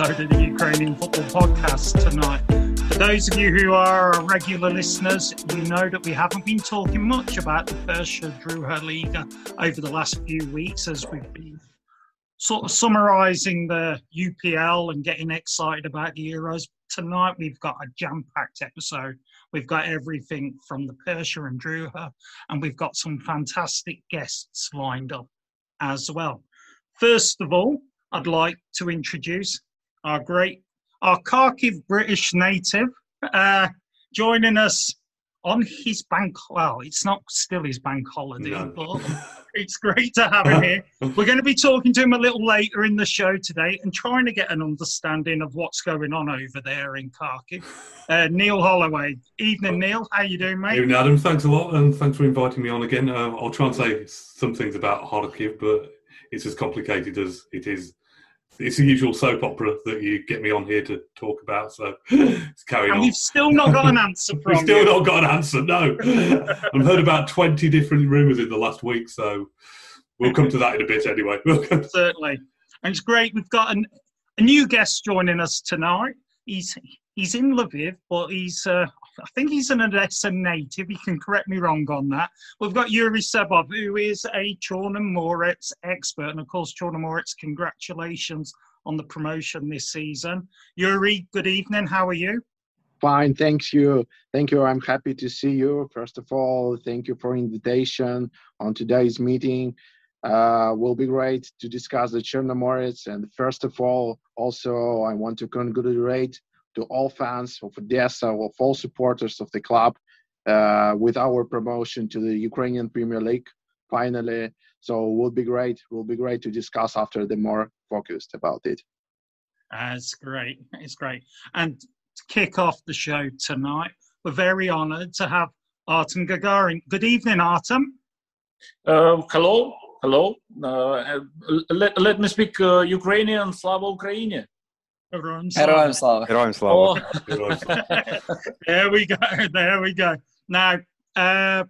episode of the Ukrainian Football Podcast tonight. For those of you who are regular listeners, you know that we haven't been talking much about the Persha Druha Liga over the last few weeks as we've been sort of summarising the UPL and getting excited about the Euros. Tonight we've got a jam-packed episode. We've got everything from the Persha and Druha, and we've got some fantastic guests lined up as well. First of all, I'd like to introduce our great, our Kharkiv British native, uh, joining us on his bank. Well, it's not still his bank holiday, no. but it's great to have him here. We're going to be talking to him a little later in the show today and trying to get an understanding of what's going on over there in Kharkiv. Uh, Neil Holloway. Evening, Neil. How you doing, mate? Evening, Adam. Thanks a lot, and thanks for inviting me on again. Uh, I'll try and say some things about Kharkiv, but it's as complicated as it is it's the usual soap opera that you get me on here to talk about. So it's carrying on. and on. we've still not got an answer from We've still you. not got an answer. No, I've heard about twenty different rumours in the last week, so we'll come to that in a bit anyway. Certainly, and it's great. We've got an, a new guest joining us tonight. He's he's in Lviv, but he's uh, I think he's an Odessa native. He can correct me wrong on that. We've got Yuri Sebov, who is a Chornomorets expert. And of course, Chornomorets, congratulations on the promotion this season. Yuri, good evening. How are you? Fine, thanks you. Thank you. I'm happy to see you. First of all, thank you for invitation on today's meeting. Uh, will be great to discuss the Chornomorets. And first of all, also I want to congratulate to all fans of Odessa, of all supporters of the club, uh, with our promotion to the Ukrainian Premier League finally. So it will be great. Will be great to discuss after the more focused about it. That's great. It's great. And to kick off the show tonight, we're very honoured to have Artem Gagarin. Good evening, Artem. Uh, hello, hello. Uh, let, let me speak uh, Ukrainian. Slava Heroim Slava. Heroim Slava. There we go. There we go. Now, uh,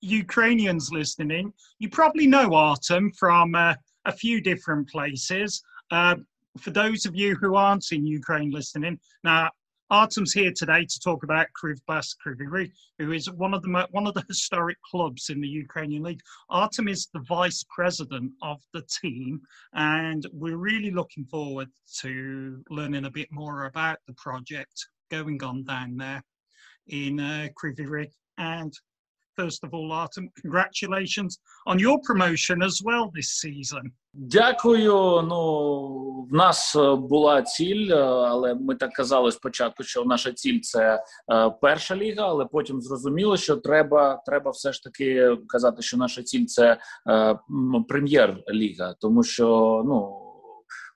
Ukrainians listening, you probably know Artem from uh, a few different places. Uh, for those of you who aren't in Ukraine listening, now Artem's here today to talk about Kryvbas Kryvyi Rih, who is one of the one of the historic clubs in the Ukrainian league. Artem is the vice president of the team, and we're really looking forward to learning a bit more about the project going on down there in uh, Kryvyi Rih. And first of all, Artem, congratulations on your promotion as well this season. Дякую. Ну, в нас була ціль, але ми так казали спочатку, що наша ціль це перша ліга, але потім зрозуміло, що треба треба все ж таки казати, що наша ціль це прем'єр-ліга, тому що ну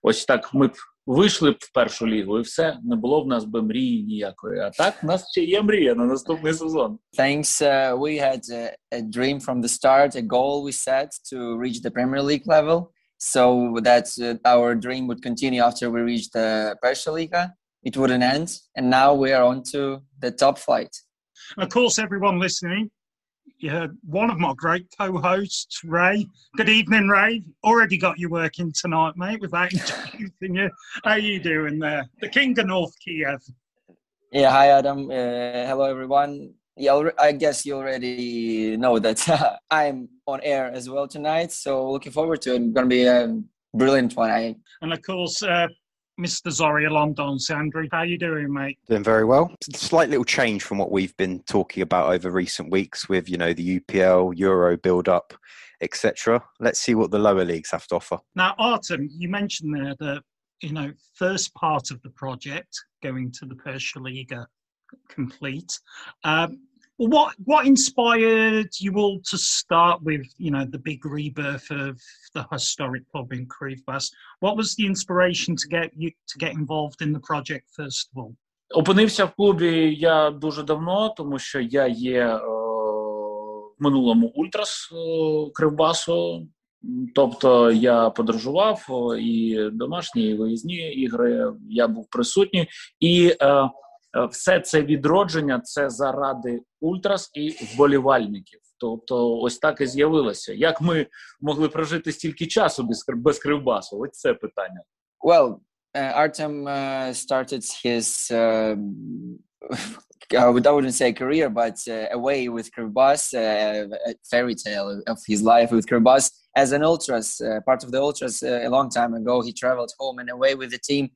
ось так ми б вийшли б в першу лігу, і все не було в нас би мрії ніякої. А так в нас ще є мрія на наступний сезон. Thanks. Uh, we had a, a dream from the start, a goal we set to reach the Premier League level. So that uh, our dream would continue after we reached the Persha Liga. It wouldn't end, and now we are on to the top flight. Of course, everyone listening, you heard one of my great co-hosts, Ray. Good evening, Ray. Already got you working tonight, mate, without introducing you. How are you doing there? The King of North Kiev. Yeah, hi Adam. Uh, hello everyone. Yeah, I guess you already know that uh, I'm on air as well tonight. So looking forward to it. It's gonna be a brilliant one. I... And of course, uh, Mr. Zoria London, Sandri. How you doing, mate? Doing very well. Slight little change from what we've been talking about over recent weeks with, you know, the UPL, Euro build-up, etc. Let's see what the lower leagues have to offer. Now, Artem, you mentioned there the, you know, first part of the project going to the Persha Liga complete. Um, what what inspired you all to start with you know the big rebirth of the historic club in Kryvbas? What was the inspiration to get you to get involved in the project first of all? Опинився в клубі я дуже давно, тому що я є е, в минулому ультрас е, Кривбасу. Тобто я подорожував і домашні, і виїзні ігри. Я був присутній і. Е, все це відродження це заради ультрас і вболівальників. Тобто, ось так і з'явилося. Як ми могли прожити стільки часу без без Кривбасу? Ось це питання. Well, uh, Artem uh, started his uh, I wouldn't say career, but uh, away with Krivbas, uh, a fairy tale of his life with Krivbas as an ultras, uh, part of the ultras uh, a long time ago. He traveled home and away with the team,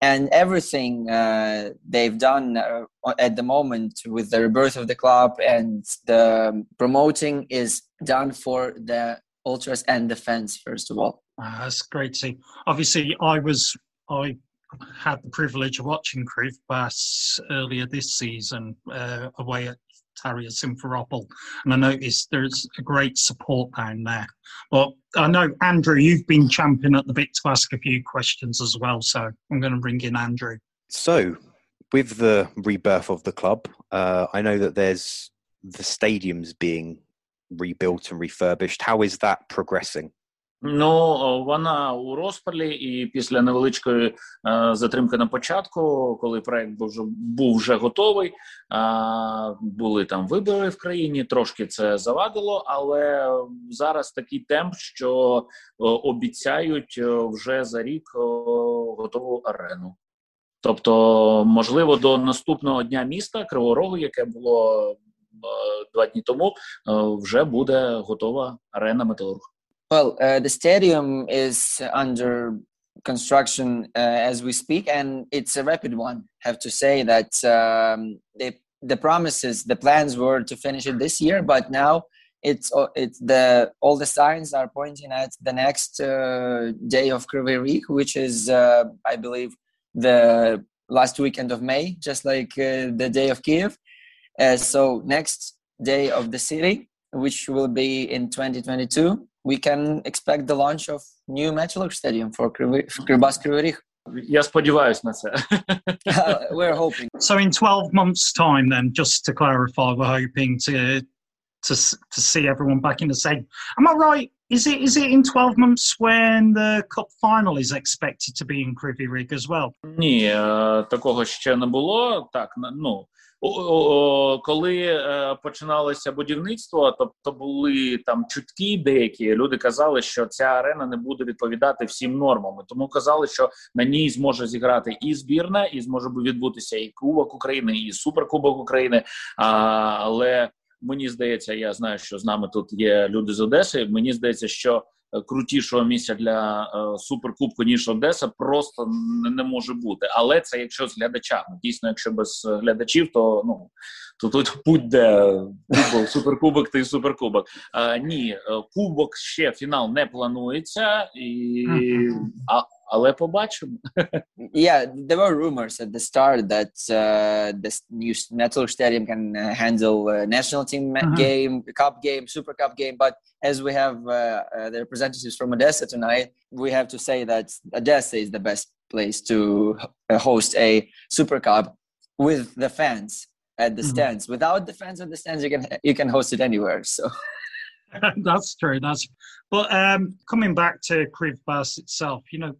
and everything uh, they've done uh, at the moment with the rebirth of the club and the promoting is done for the ultras and the fans first of all. Uh, that's great to see. Obviously, I was I had the privilege of watching Bass earlier this season uh, away at Tavriya Simferopol, and I noticed there's a great support down there. But I know, Andrew, you've been champing at the bit to ask a few questions as well, so I'm going to bring in Andrew. So, with the rebirth of the club, uh, I know that there's the stadiums being rebuilt and refurbished. How is that progressing? Ну вона у розпалі, і після невеличкої е, затримки на початку, коли проект був вже був вже готовий, е, були там вибори в країні. Трошки це завадило, але зараз такий темп, що е, обіцяють вже за рік готову арену. Тобто, можливо, до наступного дня міста Криворогу, яке було два дні тому, вже буде готова арена Металург. Well, uh, the stadium is under construction uh, as we speak, and it's a rapid one. Have to say that um, the promises, the plans were to finish it this year, but now it's it's the all the signs are pointing at the next uh, day of Kryvyi which is uh, I believe the last weekend of May, just like uh, the day of Kiev. Uh, so next day of the city, which will be in 2022 we can expect the launch of new Metalurg Stadium for Kryvbas Kryvyi Я сподіваюся на це. Uh, we're hoping. So in 12 months' time, then, just to clarify, we're hoping to to to see everyone back in the same. Am I right? Is it is it in 12 months when the cup final is expected to be in Kryvyi as well? Ні, э, такого ще не було. Так, ну, коли е, починалося будівництво, тобто були там чутки деякі люди казали, що ця арена не буде відповідати всім нормам. Тому казали, що на ній зможе зіграти і збірна, і зможе відбутися і Кубок України, і Суперкубок України. Але мені здається, я знаю, що з нами тут є люди з Одеси. Мені здається, що крутішого місця для е, суперкубку ніж Одеса просто не може бути. Але це якщо з глядачами. Дійсно, якщо без глядачів, то ну то тут путь де кубок, суперкубок та й суперкубок. А, Ні, кубок ще фінал не планується, і а, але побачимо. yeah, there were rumors at the start that uh, the new Metal Stadium can uh, handle uh, national team uh-huh. game, cup game, super cup game. But as we have uh, uh, the representatives from Odessa tonight, we have to say that Odessa is the best place to host a super cup with the fans at the mm-hmm. stands. Without the fans at the stands, you can you can host it anywhere. So. that's true. That's but um, coming back to Krivbas itself, you know,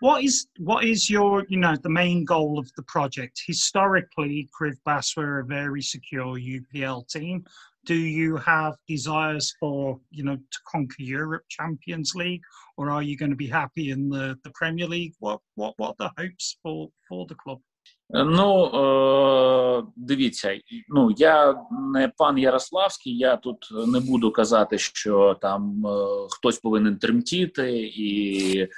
what is what is your you know the main goal of the project? Historically, Krivbas were a very secure UPL team. Do you have desires for you know to conquer Europe Champions League, or are you going to be happy in the, the Premier League? What what what are the hopes for for the club? Ну е, дивіться, ну я не пан Ярославський. Я тут не буду казати, що там е, хтось повинен тремтіти і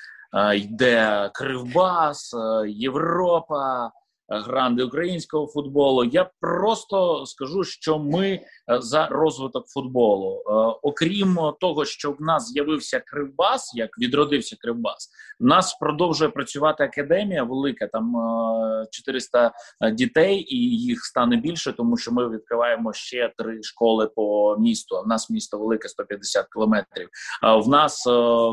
йде Кривбас, Європа, гранди українського футболу. Я просто скажу, що ми Е, за розвиток футболу. Е, окрім того, що в нас з'явився Кривбас, як відродився Кривбас, в нас продовжує працювати академія велика, там 400 е, дітей, і їх стане більше, тому що ми відкриваємо ще три школи по місту. В нас місто велике 150 кілометрів. В нас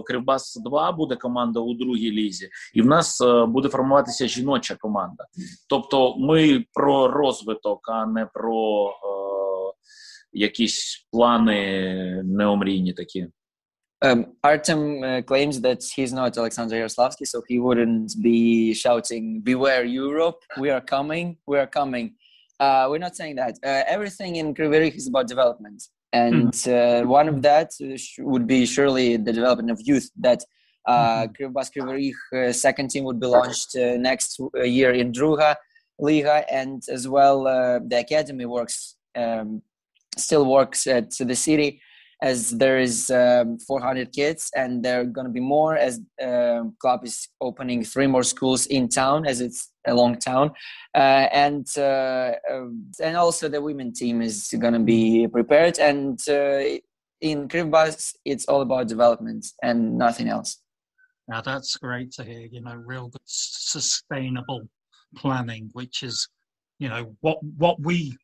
Кривбас 2 буде команда у другій лізі, і в нас буде формуватися жіноча команда. Тобто, ми про розвиток, а не про е, якісь плани неомрійні такі. Um, Artem uh, claims that he's not Alexander Yaroslavsky, so he wouldn't be shouting, Beware Europe, we are coming, we are coming. Uh, we're not saying that. Uh, everything in Kryvyi is about development. and mm. uh, one of that would be surely the development of youth that uh, Krivbas uh, second team would be launched uh, next year in Druga Liga, and as well uh, the academy works um, still works at the city as there is um, 400 kids and there are going to be more as uh, club is opening three more schools in town as it's a long town. Uh, and uh, um, and also the women team is going to be prepared and uh, in Krivbas it's all about development and nothing else now that's great to hear you know real good sustainable planning which is you know what what we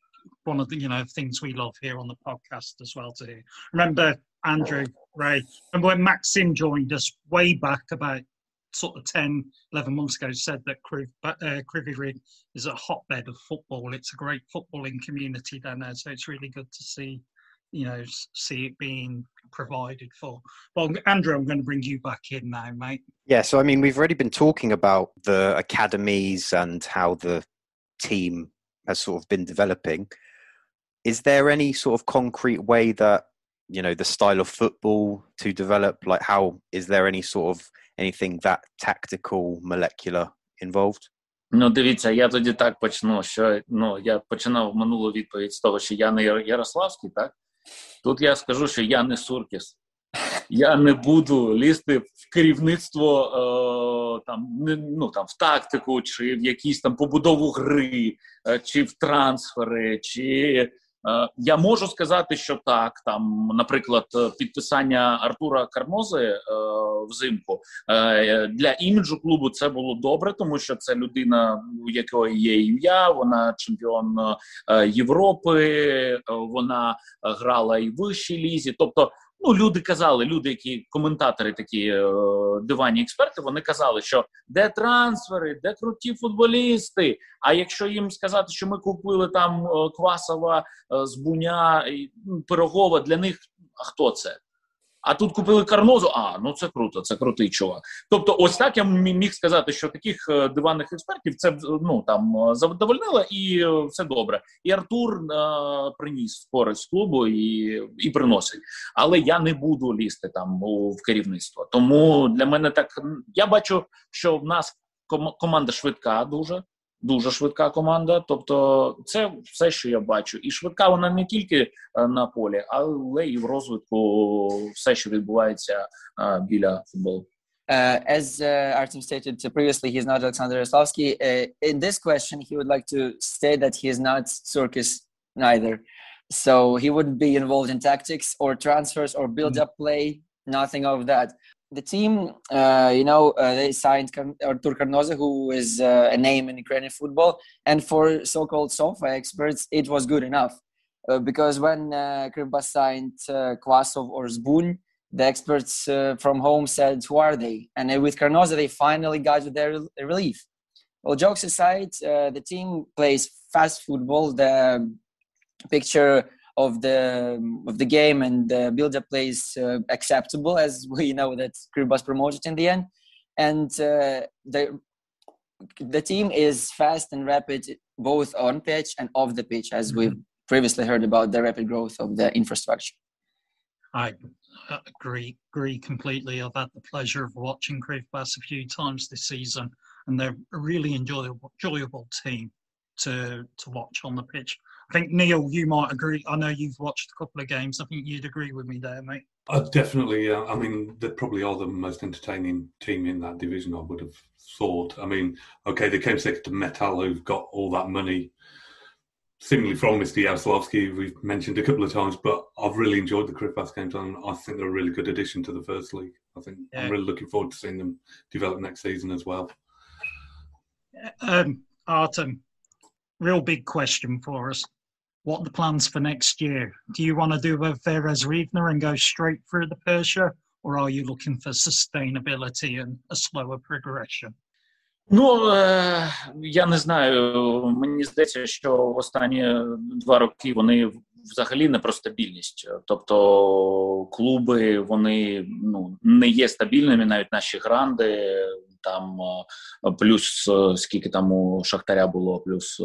one of the you know things we love here on the podcast as well to hear. Remember Andrew Ray, and when Maxim joined us way back about sort of 10, 11 months ago, said that Kriv, uh, is a hotbed of football. It's a great footballing community down there, so it's really good to see you know see it being provided for well andrew i'm going to bring you back in now mate yeah so i mean we've already been talking about the academies and how the team has sort of been developing is there any sort of concrete way that you know the style of football to develop like how is there any sort of anything that tactical molecular involved Ну, дивіться, я тоді так почну. Що ну я починав минулу відповідь з того, що я не Ярославський, так тут я скажу, що я не Суркіс. Я не буду лізти в керівництво е, там ну там в тактику, чи в якісь там побудову гри, е, чи в трансфери, чи я можу сказати, що так, там, наприклад, підписання Артура Кармози е, взимку е, для іміджу клубу це було добре, тому що це людина, у якої є ім'я, вона чемпіон Європи, вона грала і в вищій лізі. Тобто, ну люди казали, люди, які коментатори, такі е, дивані експерти, вони казали, що де трансфери, де круті футболісти. А якщо їм сказати, що ми купили там е, Квасова е, Збуня, Буня ну, Пирогова, для них а хто це? А тут купили карнозу. А ну це круто, це крутий чувак. Тобто, ось так я міг сказати, що таких е, диванних експертів це ну там е, задовольнило, і е, все добре. І Артур е, приніс користь клубу і і приносить. Але я не буду лізти там у, в керівництво. Тому для мене так я бачу, що в нас команда швидка дуже дуже швидка команда. Тобто, це все, що я бачу, і швидка вона не тільки на полі, але розвитку все, що відбувається біля футболу. Uh, as uh, Artem stated previously, he's not Alexander Yaroslavsky. Uh, in this question, he would like to say that he is not Surkis neither. So he wouldn't be involved in tactics or transfers or build up mm-hmm. play, nothing of that the team, uh, you know, uh, they signed Artur Karnoza, who is uh, a name in Ukrainian football, and for so-called SOFA experts, it was good enough. Uh, because when uh, signed uh, Kvasov or Zbun, the experts uh, from home said, "Who are they?" And with Karnoza, they finally got their relief. Well, jokes aside, the team plays fast football. The picture of the of the game and the build-up plays uh, acceptable, as we know that Kryvbas promoted in the end, and uh, the the team is fast and rapid both on pitch and off the pitch, as mm-hmm. we've previously heard about the rapid growth of the infrastructure. I agree agree completely. I've had the pleasure of watching Krivbas a few times this season, and they're a really enjoyable enjoyable team to to watch on the pitch. I think Neil, you might agree. I know you've watched a couple of games. I think you'd agree with me there, mate. Uh, definitely. Yeah. I mean, they probably are the most entertaining team in that division. I would have thought. I mean, okay, they came second to Metal, who've got all that money, seemingly from Mr. Yaroslavsky, we've mentioned a couple of times. But I've really enjoyed the Krivbas games, and I think they're a really good addition to the first league. I think yeah. I'm really looking forward to seeing them develop next season as well. Um, Artem, real big question for us what the plans for next year? Do you want to do with Veres Rivne and go straight through the Persha, or are you looking for sustainability and a slower progression? Ну я не знаю. Мені здається, що в останні два роки вони взагалі не про стабільність. Тобто клуби вони ну не є стабільними, навіть наші гранди там плюс скільки там у Шахтаря було, плюс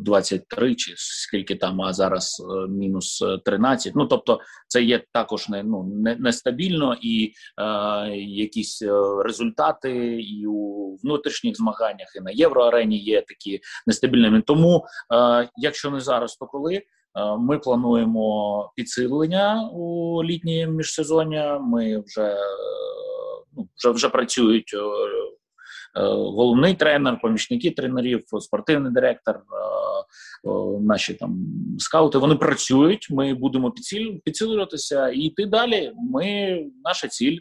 23 чи скільки там, а зараз мінус 13. Ну тобто, це є також не ну не, нестабільно і е, якісь результати і у внутрішніх змаганнях, і на євроарені є такі нестабільними. Тому, е, якщо не зараз, то коли. Е, ми плануємо підсилення у літнє міжсезоння. Ми вже е, ну, вже вже працюють е, головний тренер, помічники тренерів, спортивний директор, наші там скаути. Вони працюють. Ми будемо підсилюватися і йти далі. Ми наша ціль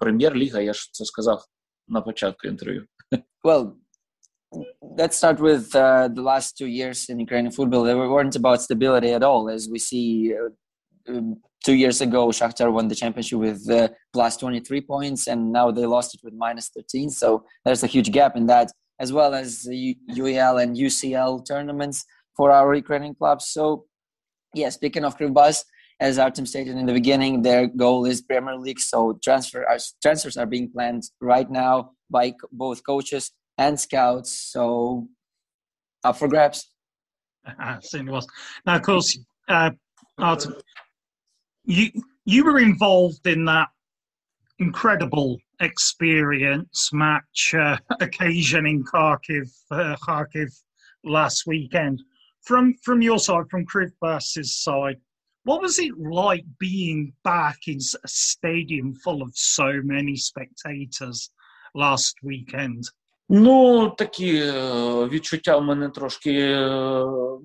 прем'єр-ліга. Я ж це сказав на початку інтерв'ю. Well, let's start with uh, the last two years in Ukrainian football. They weren't about stability at all, as we see. Uh, two years ago, Shakhtar won the championship with uh, plus 23 points, and now they lost it with minus 13. So there's a huge gap in that, as well as the UEL and UCL tournaments for our Ukrainian clubs. So, yeah, speaking of Krivbas, as Artem stated in the beginning, their goal is Premier League. So transfer transfers are being planned right now by both coaches and scouts. So up for grabs. It was. Now, of course, uh, Artem, you you were involved in that incredible experience match uh, occasion in Kharkiv, uh, Kharkiv last weekend. From from your side, from Krivbas's side, what was it like being back in a stadium full of so many spectators last weekend? Ну, такі відчуття в мене трошки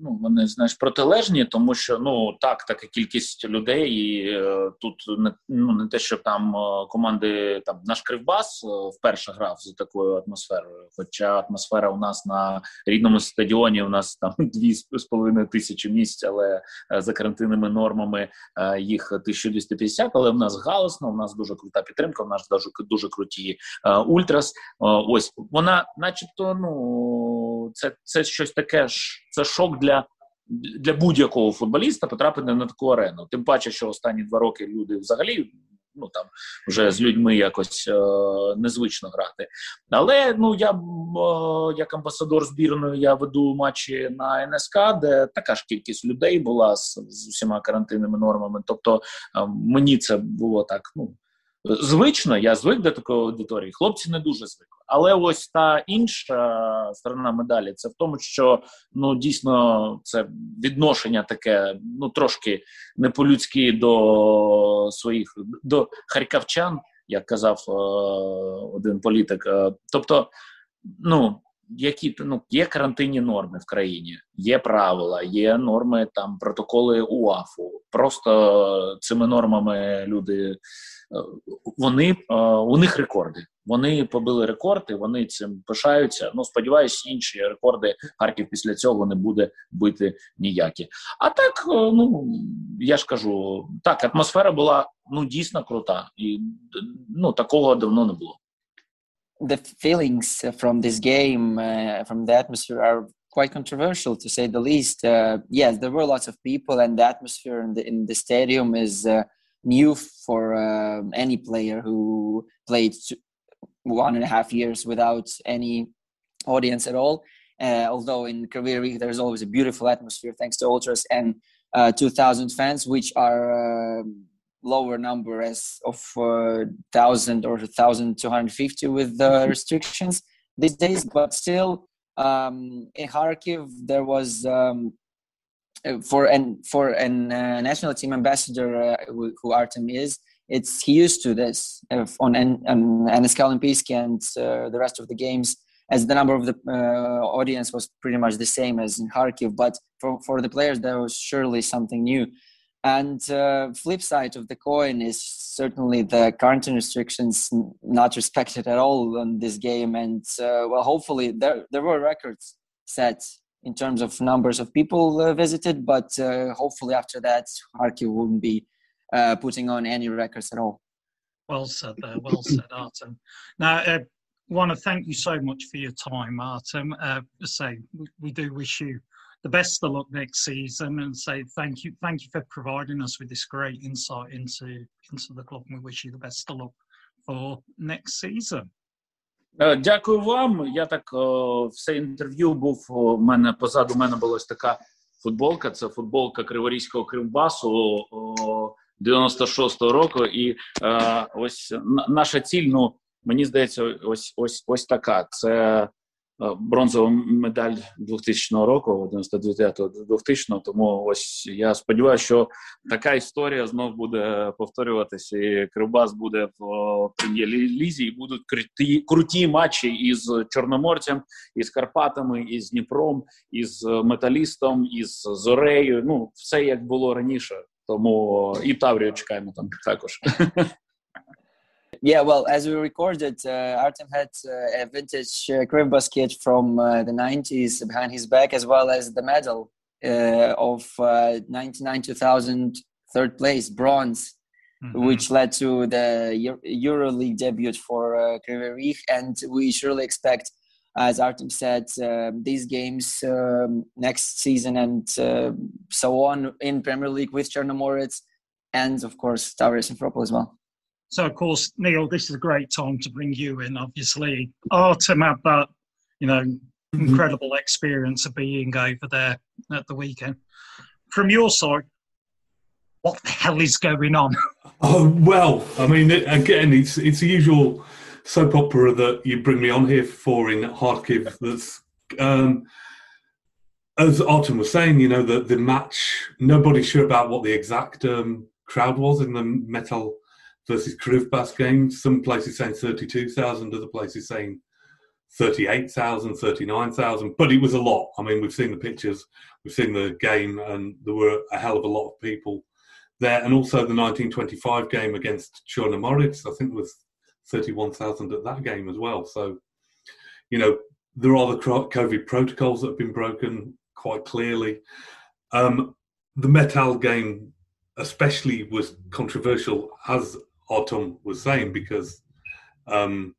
ну, вони знаєш протилежні, тому що ну так, така кількість людей, і тут не ну не те, що там команди там наш Кривбас вперше грав за такою атмосферою. Хоча атмосфера у нас на рідному стадіоні у нас там дві з половиною тисячі місць, але за карантинними нормами їх 1250, Але в нас галосно, в нас дуже крута підтримка. В нас дуже дуже круті ультрас. Ось вона вона, начебто, ну це це щось таке це шок для для будь-якого футболіста потрапити на таку арену. Тим паче, що останні два роки люди взагалі. Ну там вже з людьми якось е, незвично грати. Але ну я е, як амбасадор збірної я веду матчі на НСК, де така ж кількість людей була з, з усіма карантинними нормами. Тобто е, мені це було так. Ну звично, я звик до такої аудиторії. Хлопці не дуже звикли. Але ось та інша сторона медалі це в тому, що ну дійсно це відношення таке, ну трошки не по-людськи до своїх до харківчан, як казав е, один політик. Е, тобто, ну. Які ну є карантинні норми в країні, є правила, є норми там протоколи УАФу. Просто цими нормами люди вони у них рекорди. Вони побили рекорди, вони цим пишаються. Ну сподіваюся, інші рекорди Харків після цього не буде бити ніякі. А так, ну я ж кажу, так атмосфера була ну дійсно крута, і ну такого давно не було. The feelings from this game, uh, from the atmosphere, are quite controversial to say the least. Uh, yes, there were lots of people, and the atmosphere in the in the stadium is. Uh, new for uh, any player who played one and a half years without any audience at all. Uh, although in Kryvyi Rih there's always a beautiful atmosphere thanks to ultras and uh, 2,000 fans, which are uh, lower number as of uh, 1,000 or 1,250 with the restrictions these days. But still, um, in Kharkiv there was um, uh, for an for an uh, national team ambassador uh, who, who, Artem is, it's he used to this uh, on on NSK Olimpijski and uh, the rest of the games, as the number of the uh, audience was pretty much the same as in Kharkiv. But for for the players, there was surely something new. And flip side of the coin is certainly the quarantine restrictions not respected at all on this game. And well, hopefully there there were records set in terms of numbers of people uh, visited, but uh, hopefully after that, Kharkiv wouldn't be uh, putting on any records at all. Well said there, well said, Artem. Now, I uh, want to thank you so much for your time, Artem. Uh, say we do wish you the best of luck next season, and say thank you, thank you for providing us with this great insight into into the club, and we wish you the best of luck for next season. Дякую вам. Я так все інтерв'ю був у мене позаду мене була ось така футболка. Це футболка Криворізького Кримбасу 96-го року. І ось наша ціль, ну мені здається, ось ось ось така. Це бронзова медаль 2000 року, 99-2000, Тому ось я сподіваюся, що така історія знов буде повторюватися. і Кривбас буде в прем'єр-лізі, і будуть круті, круті матчі із Чорноморцем, із Карпатами, із Дніпром, із Металістом, із Зорею. Ну все як було раніше. Тому і Таврію чекаємо там також. Yeah, well, as we recorded, uh, Artem had uh, a vintage uh, crib basket from uh, the 90s behind his back, as well as the medal uh, of uh, 99 2000 third place, bronze, mm-hmm. which led to the Euro EuroLeague debut for uh, Kriverich. And we surely expect, as Artem said, these games um, next season and uh, so on in Premier League with Chernomorets and, of course, Tavriya Simferopol as well. So, of course, Neil, this is a great time to bring you in. Obviously, Artem had that, you know, mm-hmm. incredible experience of being over there at the weekend. From your side, what the hell is going on? Oh well, I mean, again, it's it's the usual soap opera that you bring me on here for in Kharkiv. That's um, as Artem was saying, you know, the the match. Nobody's sure about what the exact um, crowd was in the metal versus Krivbas game. Some places saying 32,000, other places saying 38,000, 39,000, but it was a lot. I mean, we've seen the pictures, we've seen the game, and there were a hell of a lot of people there. And also the 1925 game against Chornomorets, I think was 31,000 at that game as well. So, you know, there are the COVID protocols that have been broken quite clearly. Um, the Metal game, especially, was controversial as Artem was saying because um,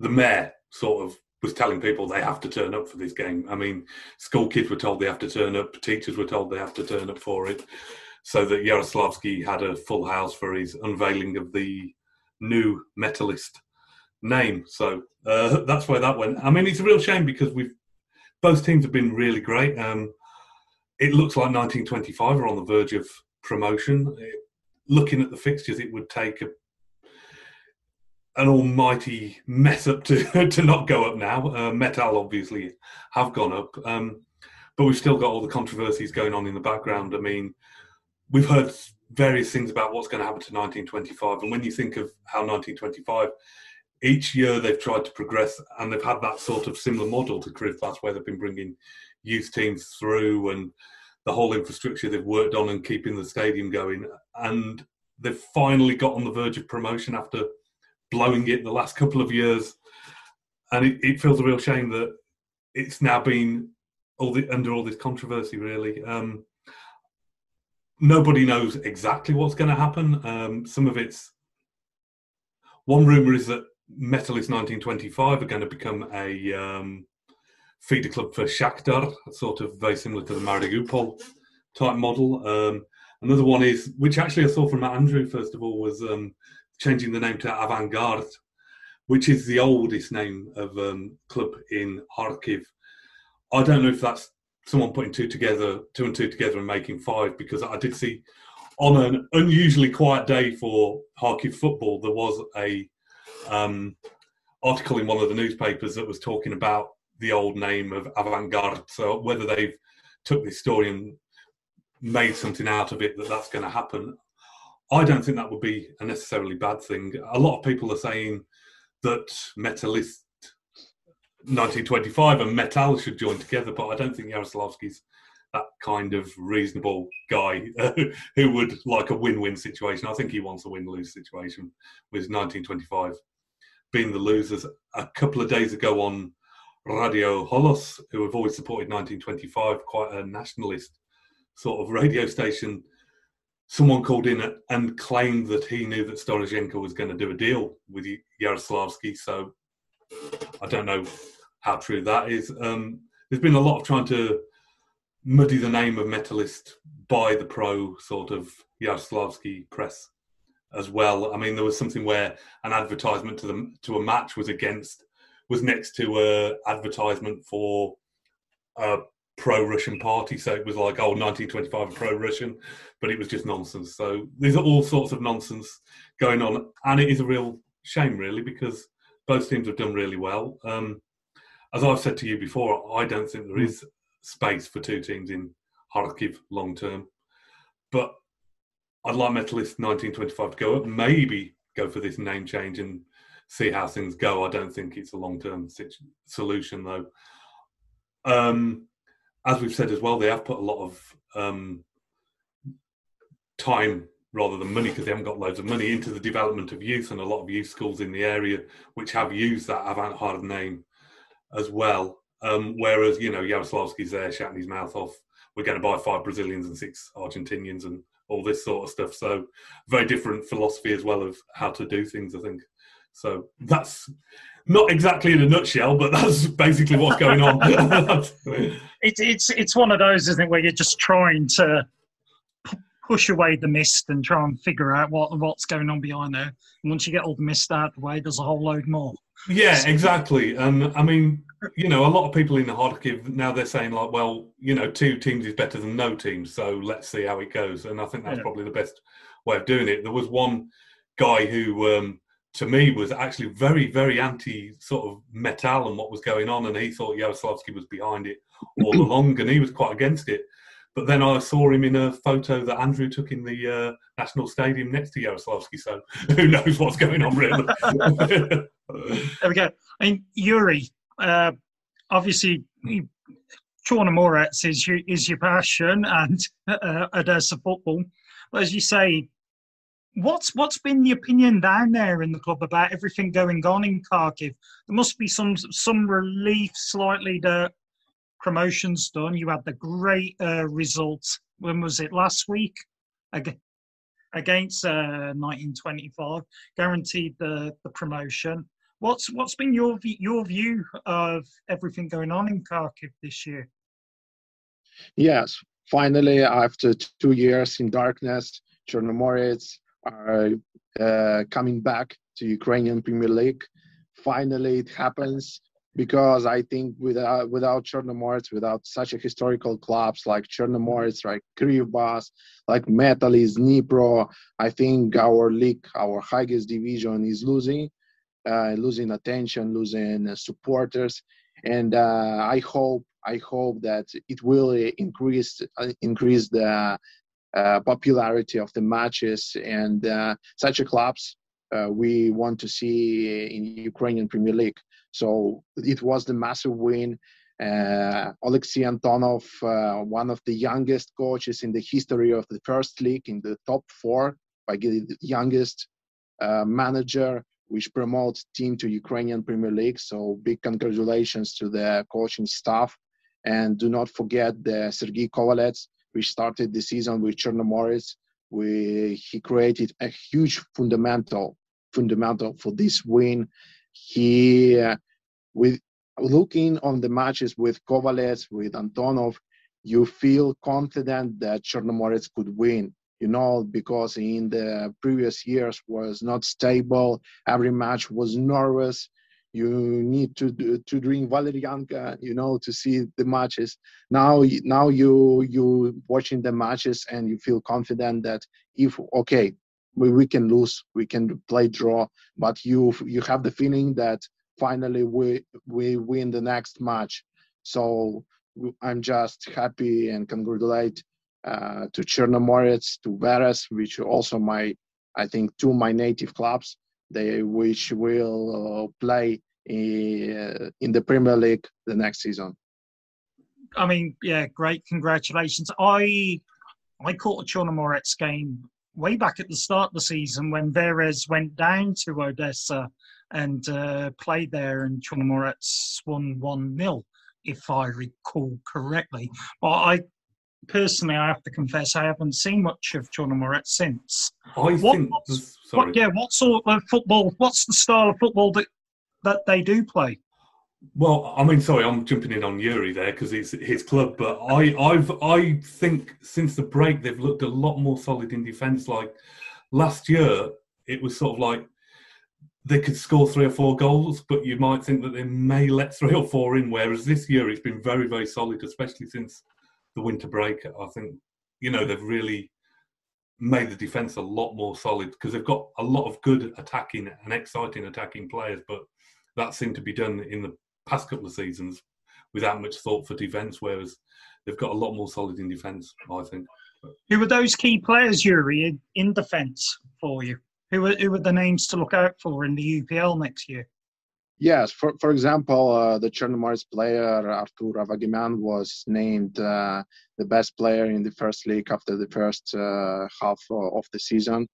the mayor sort of was telling people they have to turn up for this game. I mean, school kids were told they have to turn up, teachers were told they have to turn up for it, so that Yaroslavsky had a full house for his unveiling of the new metalist name. So uh, that's where that went. I mean, it's a real shame because we've both teams have been really great. Um, it looks like 1925 are on the verge of promotion. looking at the fixtures, it would take a an almighty mess up to to not go up now. Uh, Metal obviously have gone up, um, but we've still got all the controversies going on in the background. I mean, we've heard various things about what's going to happen to 1925, and when you think of how 1925, each year they've tried to progress, and they've had that sort of similar model to Krivbas, where they've been bringing youth teams through and the whole infrastructure they've worked on and keeping the stadium going, and they've finally got on the verge of promotion after blowing it the last couple of years, and it, it feels a real shame that it's now been all the, under all this controversy. Really, um, nobody knows exactly what's going to happen. Um, some of it's one rumor is that Metalist 1925 are going to become a um, feeder club for Shakhtar, sort of very similar to the Mariupol type model. Um, another one is, which actually I saw from Andrew first of all, was um, changing the name to Avantgarde, which is the oldest name of um, club in Kharkiv. I don't know if that's someone putting two together, two and two together, and making five. Because I did see on an unusually quiet day for Kharkiv football, there was a um, article in one of the newspapers that was talking about the old name of Avantgarde. So whether they've took this story and made something out of it that that's going to happen, I don't think that would be a necessarily bad thing. A lot of people are saying that Metalist 1925 and Metal should join together, but I don't think Yaroslavsky's that kind of reasonable guy who would like a win-win situation. I think he wants a win-lose situation with 1925 being the losers. A couple of days ago on Radio Holos, who have always supported 1925, quite a nationalist sort of radio station, someone called in and claimed that he knew that Storozhenko was going to do a deal with Yaroslavsky. So I don't know how true that is. Um, there's been a lot of trying to muddy the name of Metalist by the pro sort of Yaroslavsky press as well. I mean, there was something where an advertisement to the to a match was against was next to a advertisement for a pro-Russian party. So it was like, oh, 1925 pro-Russian, but it was just nonsense. So there's all sorts of nonsense going on, and it is a real shame, really, because both teams have done really well. Um, as I've said to you before, I don't think there is space for two teams in Kharkiv long term. But I'd like Metalist 1925 to go up, maybe go for this name change and see how things go. I don't think it's a long term solution, though. Um, as we've said as well, they have put a lot of um, time rather than money because they haven't got loads of money into the development of youth and a lot of youth schools in the area which have used that avant-garde name as well. Um, whereas you know Yaroslavsky's there shouting his mouth off. We're going to buy five Brazilians and six Argentinians and all this sort of stuff. So very different philosophy as well of how to do things. I think. So that's not exactly in a nutshell, but that's basically what's going on. it's it's it's one of those, isn't it, where you're just trying to push away the mist and try and figure out what what's going on behind there. And once you get all the mist out of the way, there's a whole load more. Yeah, exactly. And I mean, you know, a lot of people in the Kharkiv now they're saying like, well, you know, two teams is better than no teams, so let's see how it goes. And I think that's yeah. probably the best way of doing it. There was one guy who um, to me was actually very, very anti sort of metal and what was going on, and he thought Yaroslavsky was behind it all along, and he was quite against it. But then I saw him in a photo that Andrew took in the uh, National Stadium next to Yaroslavsky, so who knows what's going on really? there we go. I mean, Yuri, uh, obviously, Chernomorets is your, is your passion and uh, Odessa football. But as you say, What's what's been the opinion down there in the club about everything going on in Kharkiv? There must be some some relief slightly that promotion's done. You had the great uh, result. When was it last week? Against uh, 1925, guaranteed the, the promotion. What's what's been your your view of everything going on in Kharkiv this year? Yes, finally, after two years in darkness, Chernomorets are uh, coming back to Ukrainian Premier League. Finally, it happens because I think without without Chernomorets, without such a historical clubs like Chernomorets, like Kryvbas, like Metalist, Dnipro, I think our league, our highest division, is losing, uh, losing attention, losing uh, supporters, and uh, I hope I hope that it will increase uh, increase the uh, popularity of the matches and uh, such a clubs uh, we want to see in Ukrainian Premier League. So it was the massive win. Uh, Alexei Antonov, uh, one of the youngest coaches in the history of the first league, in the top four, by the youngest uh, manager, which promotes team to Ukrainian Premier League. So big congratulations to the coaching staff, and do not forget the Sergei Kovalets, we started the season with Chernomorets. We he created a huge fundamental fundamental for this win. He uh, with looking on the matches with Kovalets, with Antonov, you feel confident that Chernomorets could win. You know, because in the previous years was not stable. Every match was nervous you need to to drink valerianka you know to see the matches. Now now you you watching the matches and you feel confident that if okay we, we can lose we can play draw but you you have the feeling that finally we we win the next match. So i'm just happy and congratulate uh, to Chernomorets, to Veres, which are also my I think two my native clubs they which will uh, play in, in the Premier League the next season. I mean, yeah, great, congratulations. I I caught a Chernomorets game way back at the start of the season when Veres went down to Odessa and uh, played there, and Chernomorets won one 0 if I recall correctly. But I personally, I have to confess, I haven't seen much of John Chernomorets since. I what, think. What, yeah, what sort of football? What's the style of football that that they do play? Well, I mean, sorry, I'm jumping in on Yuri there because it's his club, but I, I've, I think since the break they've looked a lot more solid in defence. Like last year, it was sort of like they could score three or four goals, but you might think that they may let three or four in. Whereas this year it's been very, very solid, especially since the winter break. I think you know they've really made the defence a lot more solid because they've got a lot of good attacking and exciting attacking players, but that seemed to be done in the past couple of seasons without much thought for defence. Whereas they've got a lot more solid in defence, I think. Who are those key players, Yuri, in, in defence for you? Who are, who are the names to look out for in the UPL next year? Yes, for for example, uh, the Chernomorets player Artur Avagimyan was named uh, the best player in the first league after the first uh, half of the season,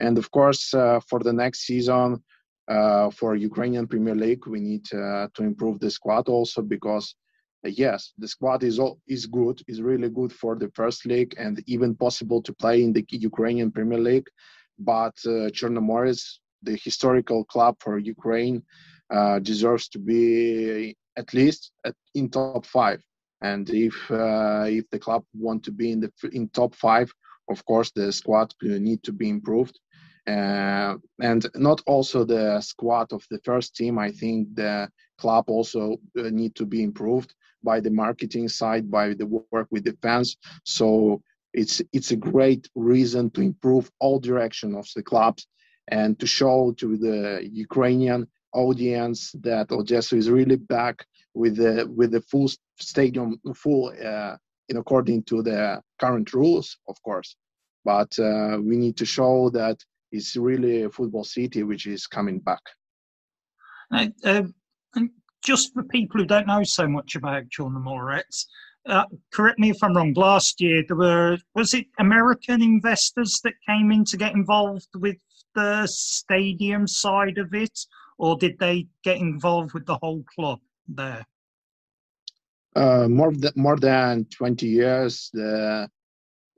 and of course, uh, for the next season, uh, for Ukrainian Premier League, we need uh, to improve the squad also because yes, the squad is all, is good, is really good for the first league, and even possible to play in the Ukrainian Premier League, but uh, Chernomorets, the historical club for Ukraine uh, deserves to be at least at, in top five. And if uh, if the club want to be in the in top five, of course the squad need to be improved. Uh, and not also the squad of the first team. I think the club also uh, need to be improved by the marketing side, by the work with the fans. So it's it's a great reason to improve all direction of the clubs and to show to the Ukrainian audience that Odessa is really back with the with the full stadium, full uh, in according to the current rules, of course. But uh, we need to show that it's really a football city which is coming back. Uh, and just for people who don't know so much about Chernomorets, uh, correct me if I'm wrong. Last year, there were was it American investors that came in to get involved with the stadium side of it, or did they get involved with the whole club there? Uh, more than more than 20 years, the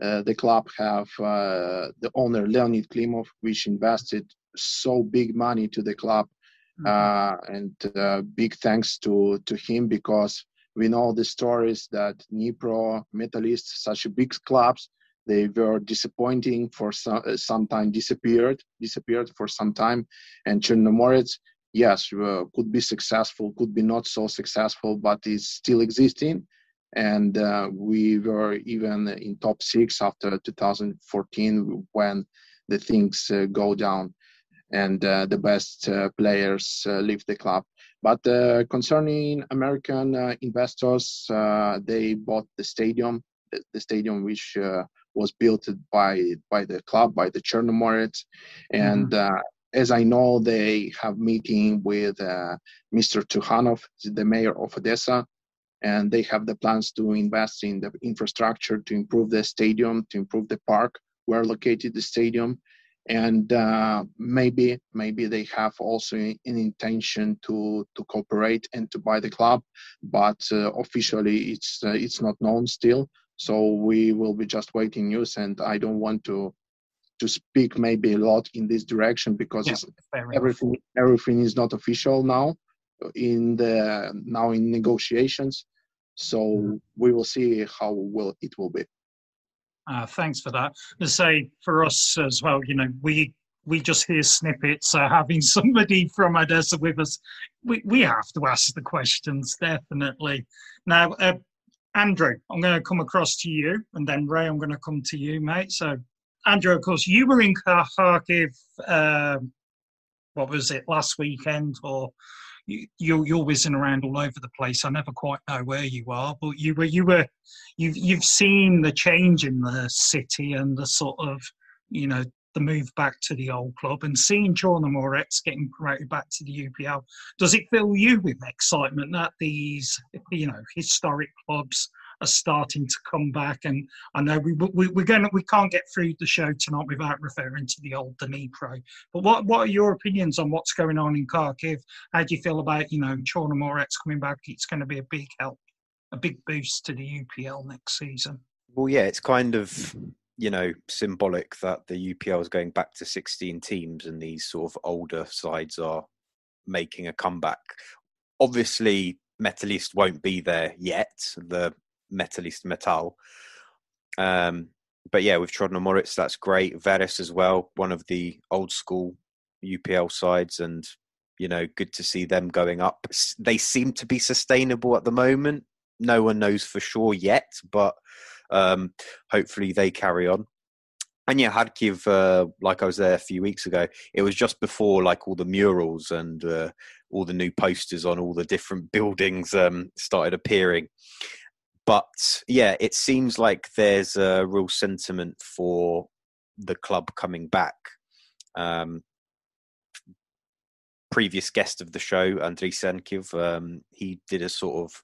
uh, the club have uh, the owner Leonid Klimov, which invested so big money to the club, mm-hmm. Uh, and uh, big thanks to to him because we know the stories that Dnipro, Metalist, such big clubs, they were disappointing for some, uh, some time, disappeared, disappeared for some time, and Chernomorets yes, uh, could be successful, could be not so successful, but it's still existing. And uh, we were even in top six after 2014 when the things uh, go down and uh, the best uh, players leave the club. But concerning American investors, they bought the stadium, the, the stadium which was built by by the club by the Chernomorets, and mm-hmm as I know, they have meeting with uh, Mr. Trukhanov, the mayor of Odessa, and they have the plans to invest in the infrastructure to improve the stadium, to improve the park where located the stadium, and uh, maybe maybe they have also an intention to to cooperate and to buy the club, but uh, officially it's uh, it's not known still. So we will be just waiting news, and I don't want to to speak maybe a lot in this direction because yeah, everything everything is not official now in the now in negotiations. So mm-hmm. we will see how well it will be. Uh, thanks for that. To say for us as well you know we we just hear snippets so having somebody from odessa with us. We, we have to ask the questions definitely. Now uh, andrew i'm going to come across to you and then ray i'm going to come to you mate so Andrew, of course, you were in Kharkiv. Uh, what was it last weekend? Or you, you're you're whizzing around all over the place. I never quite know where you are, but you were you were you've you've seen the change in the city and the sort of you know the move back to the old club and seeing Chernomorets getting promoted back to the UPL. Does it fill you with excitement that these you know historic clubs are starting to come back. And I know we, we we're going to, we can't get through the show tonight without referring to the old Dnipro. But what what are your opinions on what's going on in Kharkiv? How do you feel about you know Chernomorets coming back? It's going to be a big help, a big boost to the UPL next season. Well, yeah, it's kind of you know symbolic that the UPL is going back to 16 teams and these sort of older sides are making a comeback. Obviously, Metalist won't be there yet. The Metalist Metal. Um, but yeah, with Chernomorets, that's great. Veres as well, one of the old school UPL sides, and you know, good to see them going up. They seem to be sustainable at the moment. No one knows for sure yet, but um, hopefully they carry on. And yeah, Kharkiv, uh, like I was there a few weeks ago, it was just before like all the murals and uh, all the new posters on all the different buildings um, started appearing. But yeah, it seems like there's a real sentiment for the club coming back. Um, previous guest of the show, Andriy Senkiv, um, he did a sort of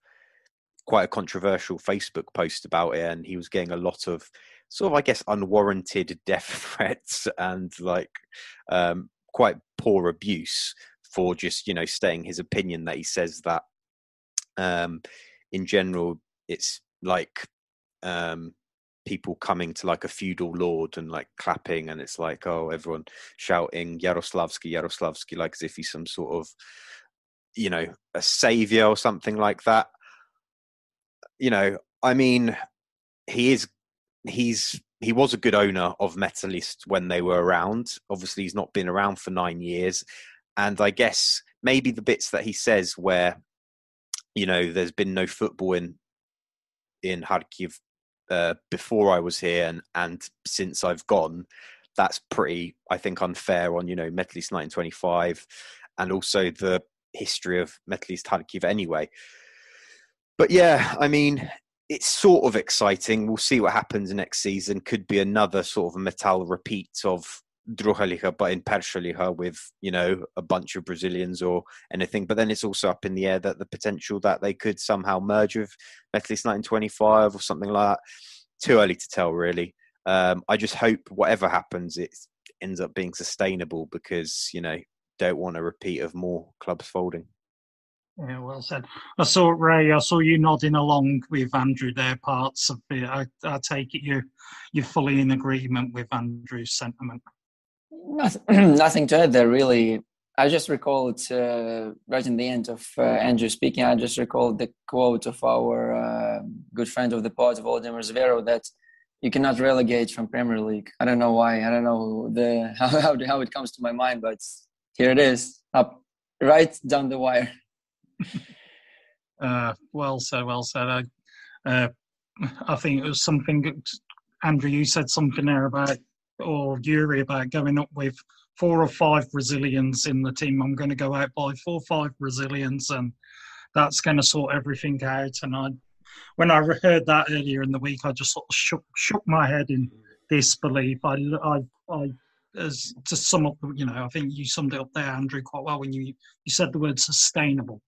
quite a controversial Facebook post about it, and he was getting a lot of sort of, I guess, unwarranted death threats and like um, quite poor abuse for just you know stating his opinion that he says that um, in general it's like um, people coming to like a feudal lord and like clapping and it's like oh everyone shouting Yaroslavsky Yaroslavsky like as if he's some sort of you know a savior or something like that you know I mean he is he's he was a good owner of Metalist when they were around obviously he's not been around for 9 years and I guess maybe the bits that he says where you know there's been no football in in Kharkiv uh, before I was here and and since I've gone, that's pretty I think unfair on you know Metalist 1925 and also the history of Metalist Kharkiv anyway. But yeah, I mean, it's sort of exciting. We'll see what happens next season. Could be another sort of Metal repeat of Druhaliga, but in Pershaliga with, you know, a bunch of Brazilians or anything. But then it's also up in the air that the potential that they could somehow merge with Metalist 1925 or something like that. Too early to tell, really. Um, I just hope whatever happens, it ends up being sustainable because, you know, don't want a repeat of more clubs folding. Yeah, well said. I saw Ray. I saw you nodding along with Andrew there. Parts of it. I, I take it you you're fully in agreement with Andrew's sentiment. Nothing, nothing to add there, really. I just recalled uh, right in the end of uh, Andrew speaking. I just recalled the quote of our uh, good friend of the pod, Volodymyr Zvero, that you cannot relegate from Premier League. I don't know why. I don't know the how how, how it comes to my mind, but here it is, up right down the wire. Uh, well said, well said. I, uh, I think it was something. Andrew, you said something there about or Yuri about going up with four or five Brazilians in the team. I'm going to go out by four or five Brazilians, and that's going to sort everything out. And I, when I heard that earlier in the week, I just sort of shook, shook my head in disbelief. I, I, I, as to sum up, you know, I think you summed it up there, Andrew, quite well when you you said the word sustainable,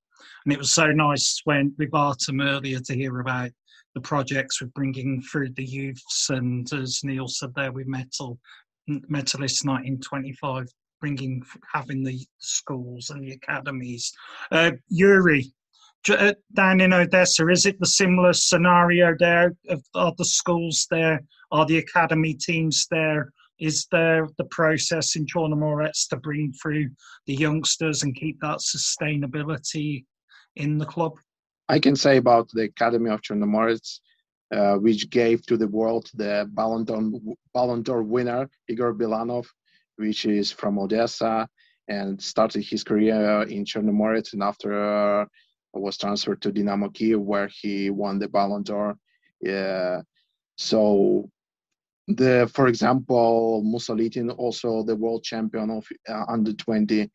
and it was so nice when with Artem earlier to hear about the projects we're bringing through the youths, and as Neil said there, with Metal, Metalist 1925, bringing having the schools and the academies. Uh, Yuri, uh, down in Odessa, is it the similar scenario there? Are the schools there? Are the academy teams there? Is there the process in Chornomorets to bring through the youngsters and keep that sustainability in the club? I can say about the Academy of Chernomorets, uh, which gave to the world the Ballon d'Or, Ballon d'Or winner, Igor Belanov, which is from Odessa and started his career in Chernomorets and after uh, was transferred to Dynamo Kiev where he won the Ballon d'Or. So the for example Musalitin also the world champion of uh, under 20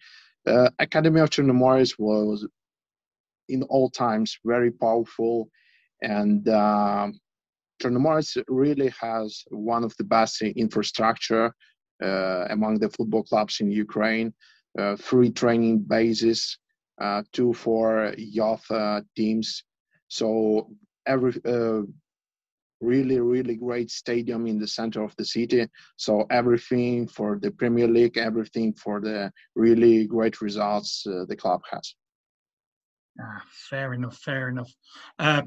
uh, Academy of Chernomorets was in all times very powerful and uh, Chernomorets really has one of the best infrastructure uh, among the football clubs in Ukraine. Uh, three training bases, uh, two for youth uh, teams. So every uh, really really great stadium in the center of the city. So everything for the Premier League, everything for the really great results uh, the club has. Ah, fair enough, fair enough. Uh,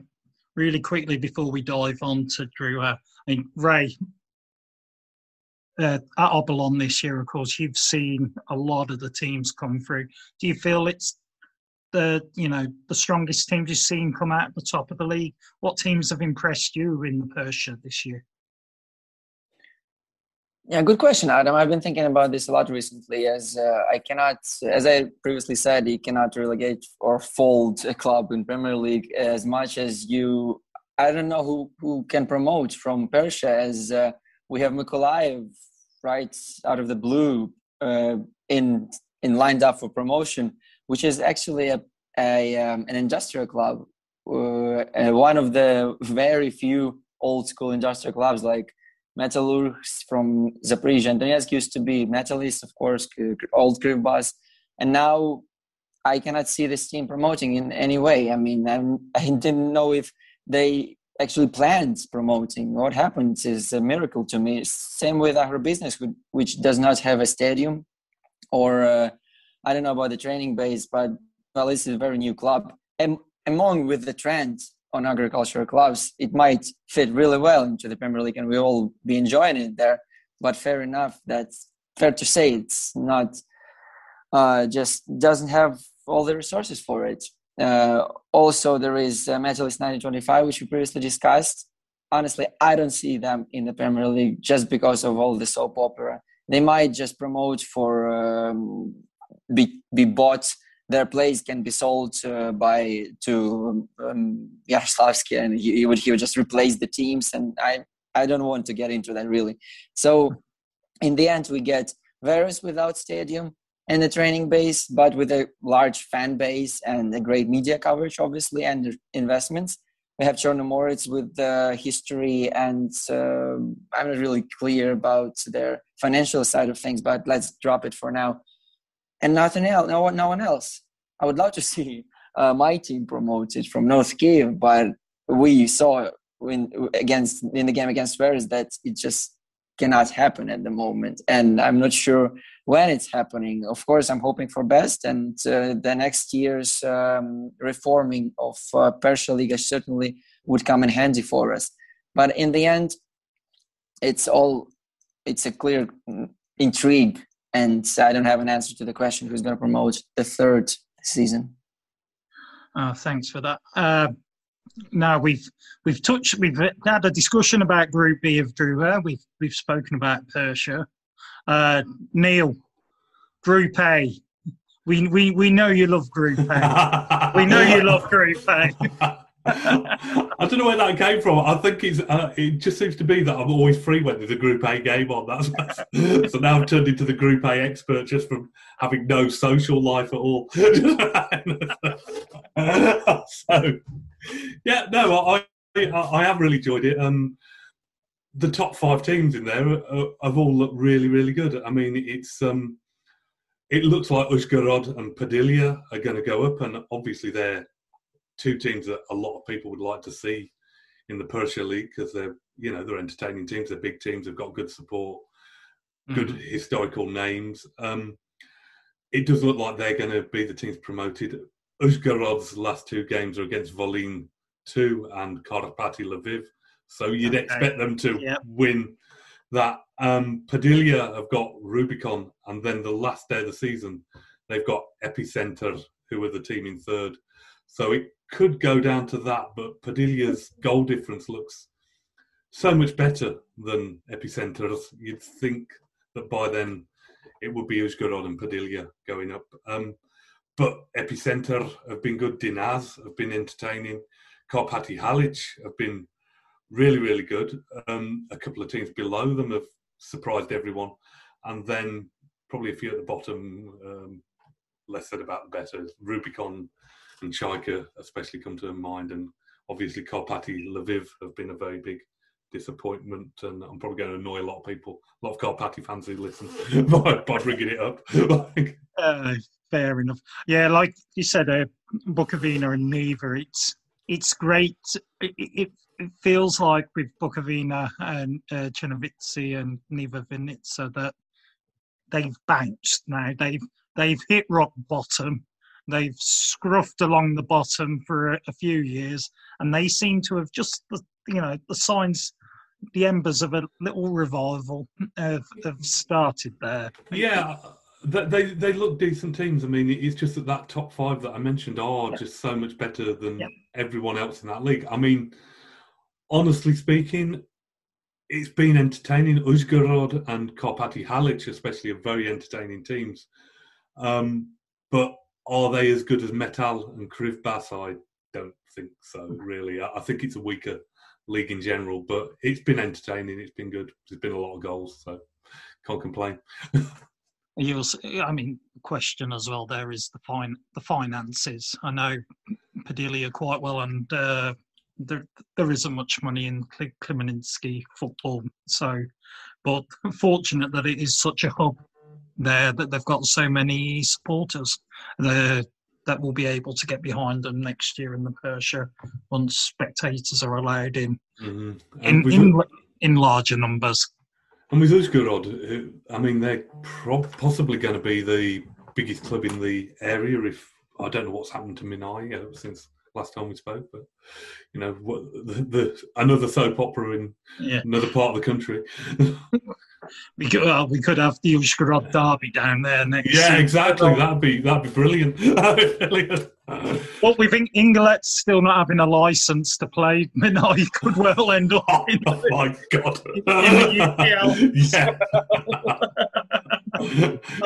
really quickly before we dive on to Drew, uh, I mean, Ray, uh, at Obolon this year, of course, you've seen a lot of the teams come through. Do you feel it's the you know the strongest teams you've seen come out at the top of the league? What teams have impressed you in the Persha this year? Yeah, good question, Adam. I've been thinking about this a lot recently, as uh, I cannot, as I previously said, you cannot relegate or fold a club in Premier League as much as you. I don't know who who can promote from Persha, as uh, we have Mykolaiv right out of the blue uh, in in lined up for promotion, which is actually a, a um, an industrial club, uh, one of the very few old school industrial clubs like Metallurgs from Zaporizhia Donetsk used to be Metalist, of course, old Kryvbas, and now I cannot see this team promoting in any way. I mean, I'm, I didn't know if they actually planned promoting. What happens is a miracle to me. Same with agribusiness, which does not have a stadium, or uh, I don't know about the training base, but well, this is a very new club. And among with the trend on agricultural clubs, it might fit really well into the Premier League, and we all be enjoying it there. But fair enough, that's fair to say it's not uh, just doesn't have all the resources for it. Uh, also, there is uh, Metalist 1925, which we previously discussed. Honestly, I don't see them in the Premier League just because of all the soap opera. They might just promote for um, be be bought their place can be sold uh, by to um, Yaroslavsky, and he, he, would he would just replace the teams. And I I don't want to get into that really. So in the end, we get Veres without stadium and a training base, but with a large fan base and a great media coverage, obviously, and investments. We have Chernomorets with the history, and uh, I'm not really clear about their financial side of things, but let's drop it for now and nothing else. No one, no one else. I would love to see uh, my team promoted from North Kiev, but we saw in against in the game against Veres that it just cannot happen at the moment, and I'm not sure when it's happening. Of course, I'm hoping for best, and uh, the next year's um, reforming of uh, Persha Liga certainly would come in handy for us. But in the end, it's all it's a clear mm, intrigue and I don't have an answer to the question who's going to promote the third season. Uh, thanks for that. Uh, now we've we've touched we've had a discussion about Group B of Druha. We've we've spoken about Persha. Uh, Neil, Group A. We, we we know you love Group A. we know you love Group A. I don't know where that came from. I think it's uh, it just seems to be that I'm always free when there's a Group A game on. That's so now I've turned into the Group A expert just from having no social life at all. so yeah, no, I, I, I have really enjoyed it. Um, the top five teams in there have all looked really really good. I mean, it's um, it looks like Uzhgorod and Podillia are going to go up, and obviously they're two teams that a lot of people would like to see in the Persha League because they're you know they're entertaining teams, they're big teams, they've got good support, mm. good historical names. Um, it does look like they're going to be the teams promoted. Uzhgorod's last two games are against Volyn 2 and Karpaty Lviv, so you'd okay. expect them to yep. win that. Um, Podillia have got Rubicon, and then the last day of the season, they've got Epicenter, who are the team in third. So it could go down to that, but Podillia's goal difference looks so much better than Epicenter's. You'd think that by then it would be as Uzhgorod and Podillia going up. Um, but Epicenter have been good. Dinaz have been entertaining. Karpaty Halych have been really, really good. Um, a couple of teams below them have surprised everyone. And then probably a few at the bottom, um, less said about the better. Rubicon and Chaika especially come to mind, and obviously Karpaty Lviv have been a very big disappointment, and I'm probably going to annoy a lot of people, a lot of Karpaty fans who listen by, by bringing it up. uh, fair enough. Yeah, like you said, uh, Bukovina and Nyva, it's it's great. It, it, feels like with Bukovina and uh, and Nyva Vinnitsa that they've bounced now. They've they've hit rock bottom They've scruffed along the bottom for a, a few years, and they seem to have just, the, you know, the signs the embers of a little revival have, have started there. Yeah, they they look decent teams. I mean, it's just that that top five that I mentioned are yeah. just so much better than yeah. everyone else in that league. I mean, honestly speaking, it's been entertaining. Uzhgorod and Karpaty Halych, especially, are very entertaining teams. Um, but are they as good as Metal and Kryvbas? I don't think so, really. I, I think it's a weaker league in general, but it's been entertaining. It's been good. There's been a lot of goals, so can't complain. you I mean, question as well. There is the fine, the finances. I know Podillia quite well, and uh, there there isn't much money in Khmelnytsky football. So, but fortunate that it is such a hub there that they've got so many supporters that that will be able to get behind them next year in the Persha once spectators are allowed in mm-hmm. in, in, in larger numbers. And with Uzhgorod, I mean, they're pro- possibly going to be the biggest club in the area. If I don't know what's happened to Mynai uh, since last time we spoke, but you know, what, the, the another soap opera in yeah. another part of the country. we could well, we could have the Uzhgorod derby down there next. Yeah, season. exactly. That'd be that'd be brilliant. that'd be brilliant. well, we think Inhulets still not having a license to play. Mynai could well end up. Oh, in, oh my god! In, the UPL. yeah.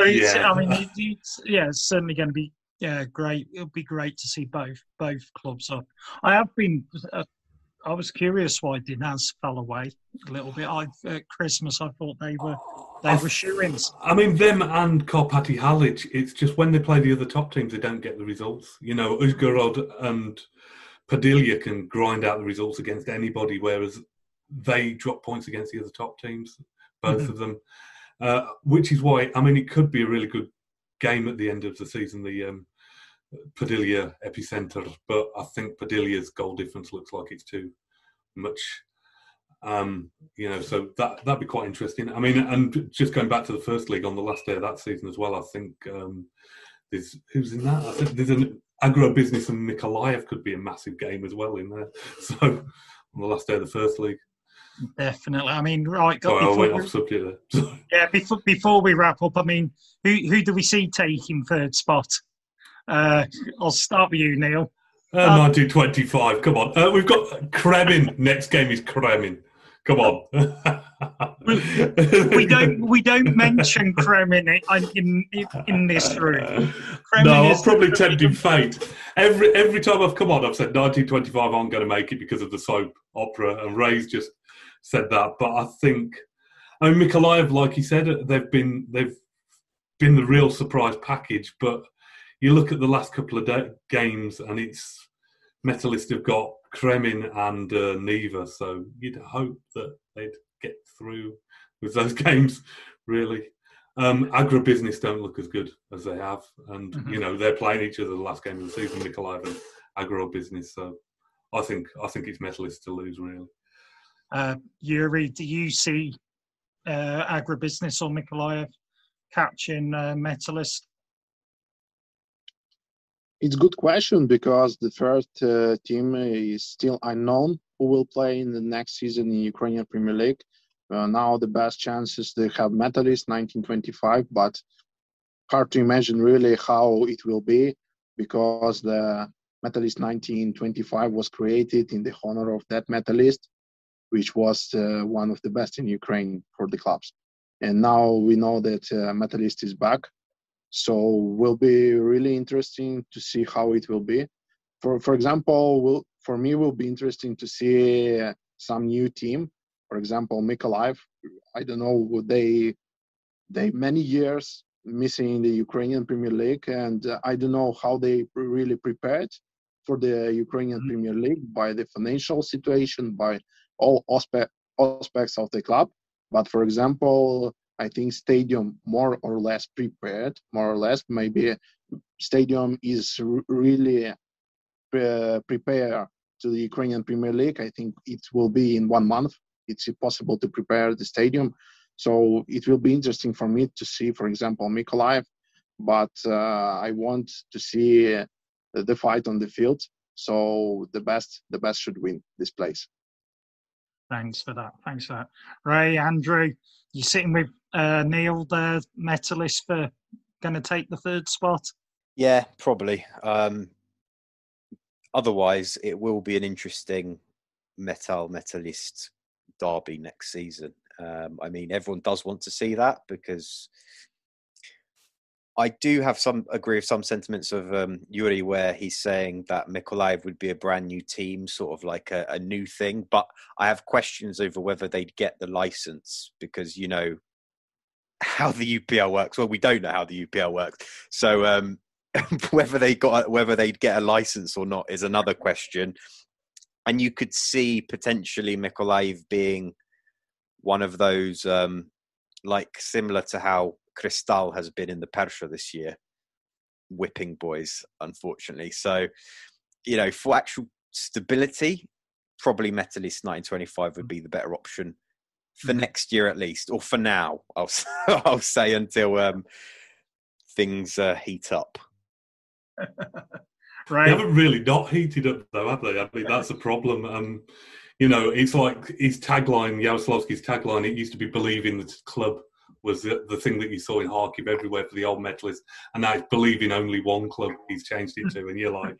yeah. I mean, it's, yeah, it's certainly going to be yeah, great. It'll be great to see both both clubs up. I have been. Uh, I was curious why Dinaz fell away a little bit. I at Christmas I thought they were they were shoo-ins. I mean, them and Karpaty Halych. It's just when they play the other top teams, they don't get the results. You know, Uzhgorod and Podillia can grind out the results against anybody, whereas they drop points against the other top teams, both mm-hmm. of them. Uh, which is why I mean, it could be a really good game at the end of the season, the um, Podillia epicenter. But I think Podillia's goal difference looks like it's too much. Um, you know, so that that'd be quite interesting. I mean, and just going back to the first league on the last day of that season as well, I think um, there's who's in that. I think there's an agro business and Mykolaiv could be a massive game as well in there. So on the last day of the first league. Definitely. I mean, right. Sorry, I went off subject there. yeah, before, before we wrap up, I mean, who who do we see taking third spot? Uh, I'll start with you, Neil. Uh, um, 1925. Come on. Uh, we've got Kremin. Next game is Kremin. Come on. we don't we don't mention Kremin in in, in this room. Kremin no, I've probably tempting fate. Every every time I've come on, I've said 1925. I'm going to make it because of the soap opera, and Ray's just said that. But I think, I mean, like he said, they've been they've been the real surprise package. But you look at the last couple of de- games, and it's Metalist have got Kremin and uh, Nyva, so you'd hope that they'd get through with those games. Really, um, agribusiness don't look as good as they have, and mm-hmm. you know they're playing each other the last game of the season, Mykolaiv and agrobusiness. So I think I think it's Metalist to lose really. Uh, Yuri, do you see uh, agribusiness or Mykolaiv catching uh, Metalist? It's a good question because the first uh, team is still unknown who will play in the next season in Ukrainian Premier League. Uh, now the best chances they have Metalist 1925, but hard to imagine really how it will be because the Metalist 1925 was created in the honor of that Metalist which was uh, one of the best in Ukraine for the clubs. And now we know that uh, Metalist is back, so will be really interesting to see how it will be. For for example, will for me will be interesting to see some new team. For example, Mykolaiv. I don't know they they many years missing the Ukrainian Premier League, and uh, I don't know how they really prepared for the Ukrainian mm-hmm. Premier League by the financial situation, by all aspects of the club. But for example, I think stadium more or less prepared, more or less. Maybe stadium is really uh, prepared to the Ukrainian Premier League. I think it will be in one month. It's possible to prepare the stadium. So it will be interesting for me to see, for example, Mykolaiv. But uh, I want to see the fight on the field. So the best, the best should win this place. Thanks for that. Thanks for that. Ray, Andrew, you're sitting with uh, Neil, the metalist, for going to take the third spot? Yeah, probably. Um, otherwise, it will be an interesting metal metalist derby next season. Um, I mean, everyone does want to see that because I do have some agree with some sentiments of um, Yuri, where he's saying that Mykolaiv would be a brand new team, sort of like a, a new thing. But I have questions over whether they'd get the license because you know how the UPL works. Well, we don't know how the UPL works, so um, whether they got whether they'd get a license or not is another question. And you could see potentially Mykolaiv being one of those, um, like similar to how Krystal has been in the Persha this year, whipping boys, unfortunately. So, you know, for actual stability, probably Metalist 1925 would be the better option for mm-hmm. next year at least, or for now. I'll I'll say until um, things uh, heat up. right. They haven't really not heated up though, have they? I mean, that's a problem. Um, you know, it's like his tagline, Yaroslavsky's tagline. It used to be "Believe in the club." Was the, the thing that you saw in Kharkiv everywhere for the old metalist, and now it's "Believe in only one club." He's changed it to, and you're like,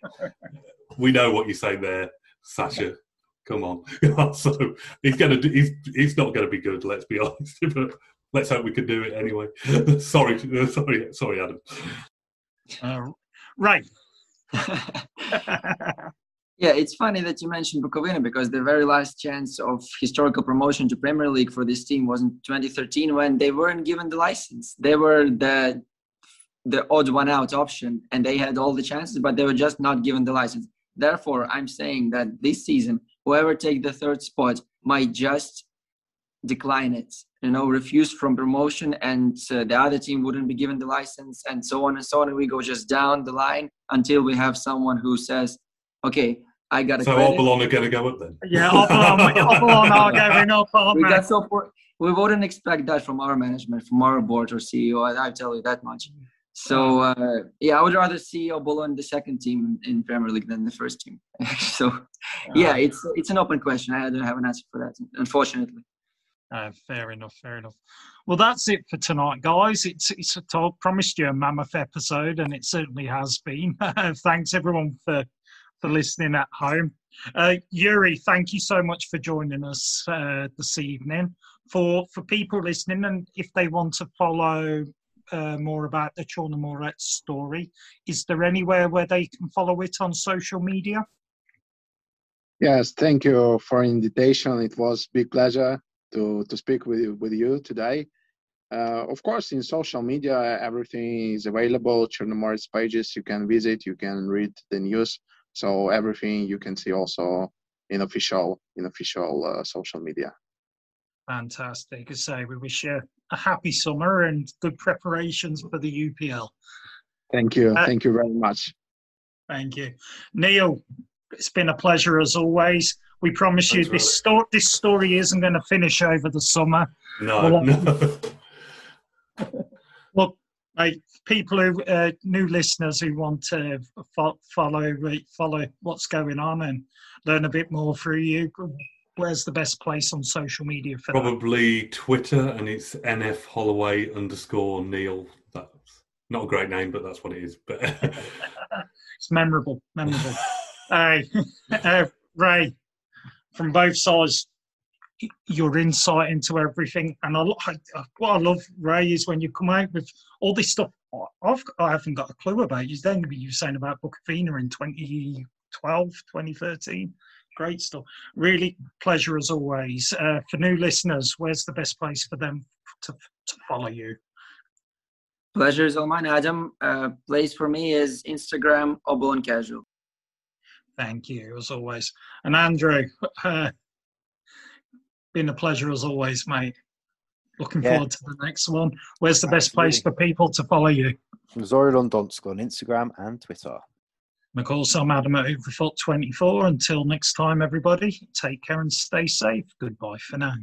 we know what you say there, Sasha. Come on. so he's gonna do, he's he's not gonna be good. Let's be honest, but let's hope we can do it anyway. sorry, sorry, sorry, Adam. Uh, right. Yeah, it's funny that you mentioned Bukovina because the very last chance of historical promotion to Premier League for this team was in 2013 when they weren't given the license. They were the the odd one out option and they had all the chances, but they were just not given the license. Therefore, I'm saying that this season, whoever take the third spot might just decline it you know refuse from promotion and uh, the other team wouldn't be given the license and so on and so on and we go just down the line until we have someone who says okay i got a so credit. Obolon are going to go up then yeah Obolon, Obolon are going up we got so for, we wouldn't expect that from our management from our board or ceo i, I tell you that much so uh, yeah i would rather see Obolon the second team in premier league than the first team so yeah it's it's an open question i don't have an answer for that unfortunately uh, fair enough, fair enough. Well, that's it for tonight, guys. It's it's a I promised you a mammoth episode, and it certainly has been. Thanks everyone for for listening at home. Uh, Yuri, thank you so much for joining us uh, this evening. For for people listening, and if they want to follow uh, more about the Chernomorets story, is there anywhere where they can follow it on social media? Yes, thank you for invitation. It was big pleasure to, to speak with, with you today. Uh, of course, in social media, everything is available. Chernomorets pages you can visit, you can read the news. So everything you can see also in official in official uh, social media. Fantastic. I say we wish you a happy summer and good preparations for the UPL. Thank you. Uh, Thank you very much. Thank you, Neil. It's been a pleasure as always. We promise Thanks you this, sto- this story isn't going to finish over the summer. No, no. Like people who uh, new listeners who want to fo- follow follow what's going on and learn a bit more through you. Where's the best place on social media for Probably that? Twitter, and it's NF Holloway underscore Neil. That's not a great name, but that's what it is. But it's memorable, memorable. uh, uh, Ray, from both sides your insight into everything. And I, I, what I love, Ray, is when you come out with all this stuff I've, I haven't got a clue about. You then you were saying about Book of Bukovina in 2012, 2013. Great stuff. Really pleasure as always. Uh, for new listeners, where's the best place for them to, to follow you? Pleasure is all mine, Adam. Uh, place for me is Instagram, Obolon Casual. Thank you, as always. And Andrew, uh, been a pleasure as always, mate. Looking yeah. forward to the next one. Where's the Absolutely. best place for people to follow you? Zorya Londonsk on Instagram and Twitter. and McCall, I'm Adam at Overfoot24. Until next time, everybody, take care and stay safe. Goodbye for now.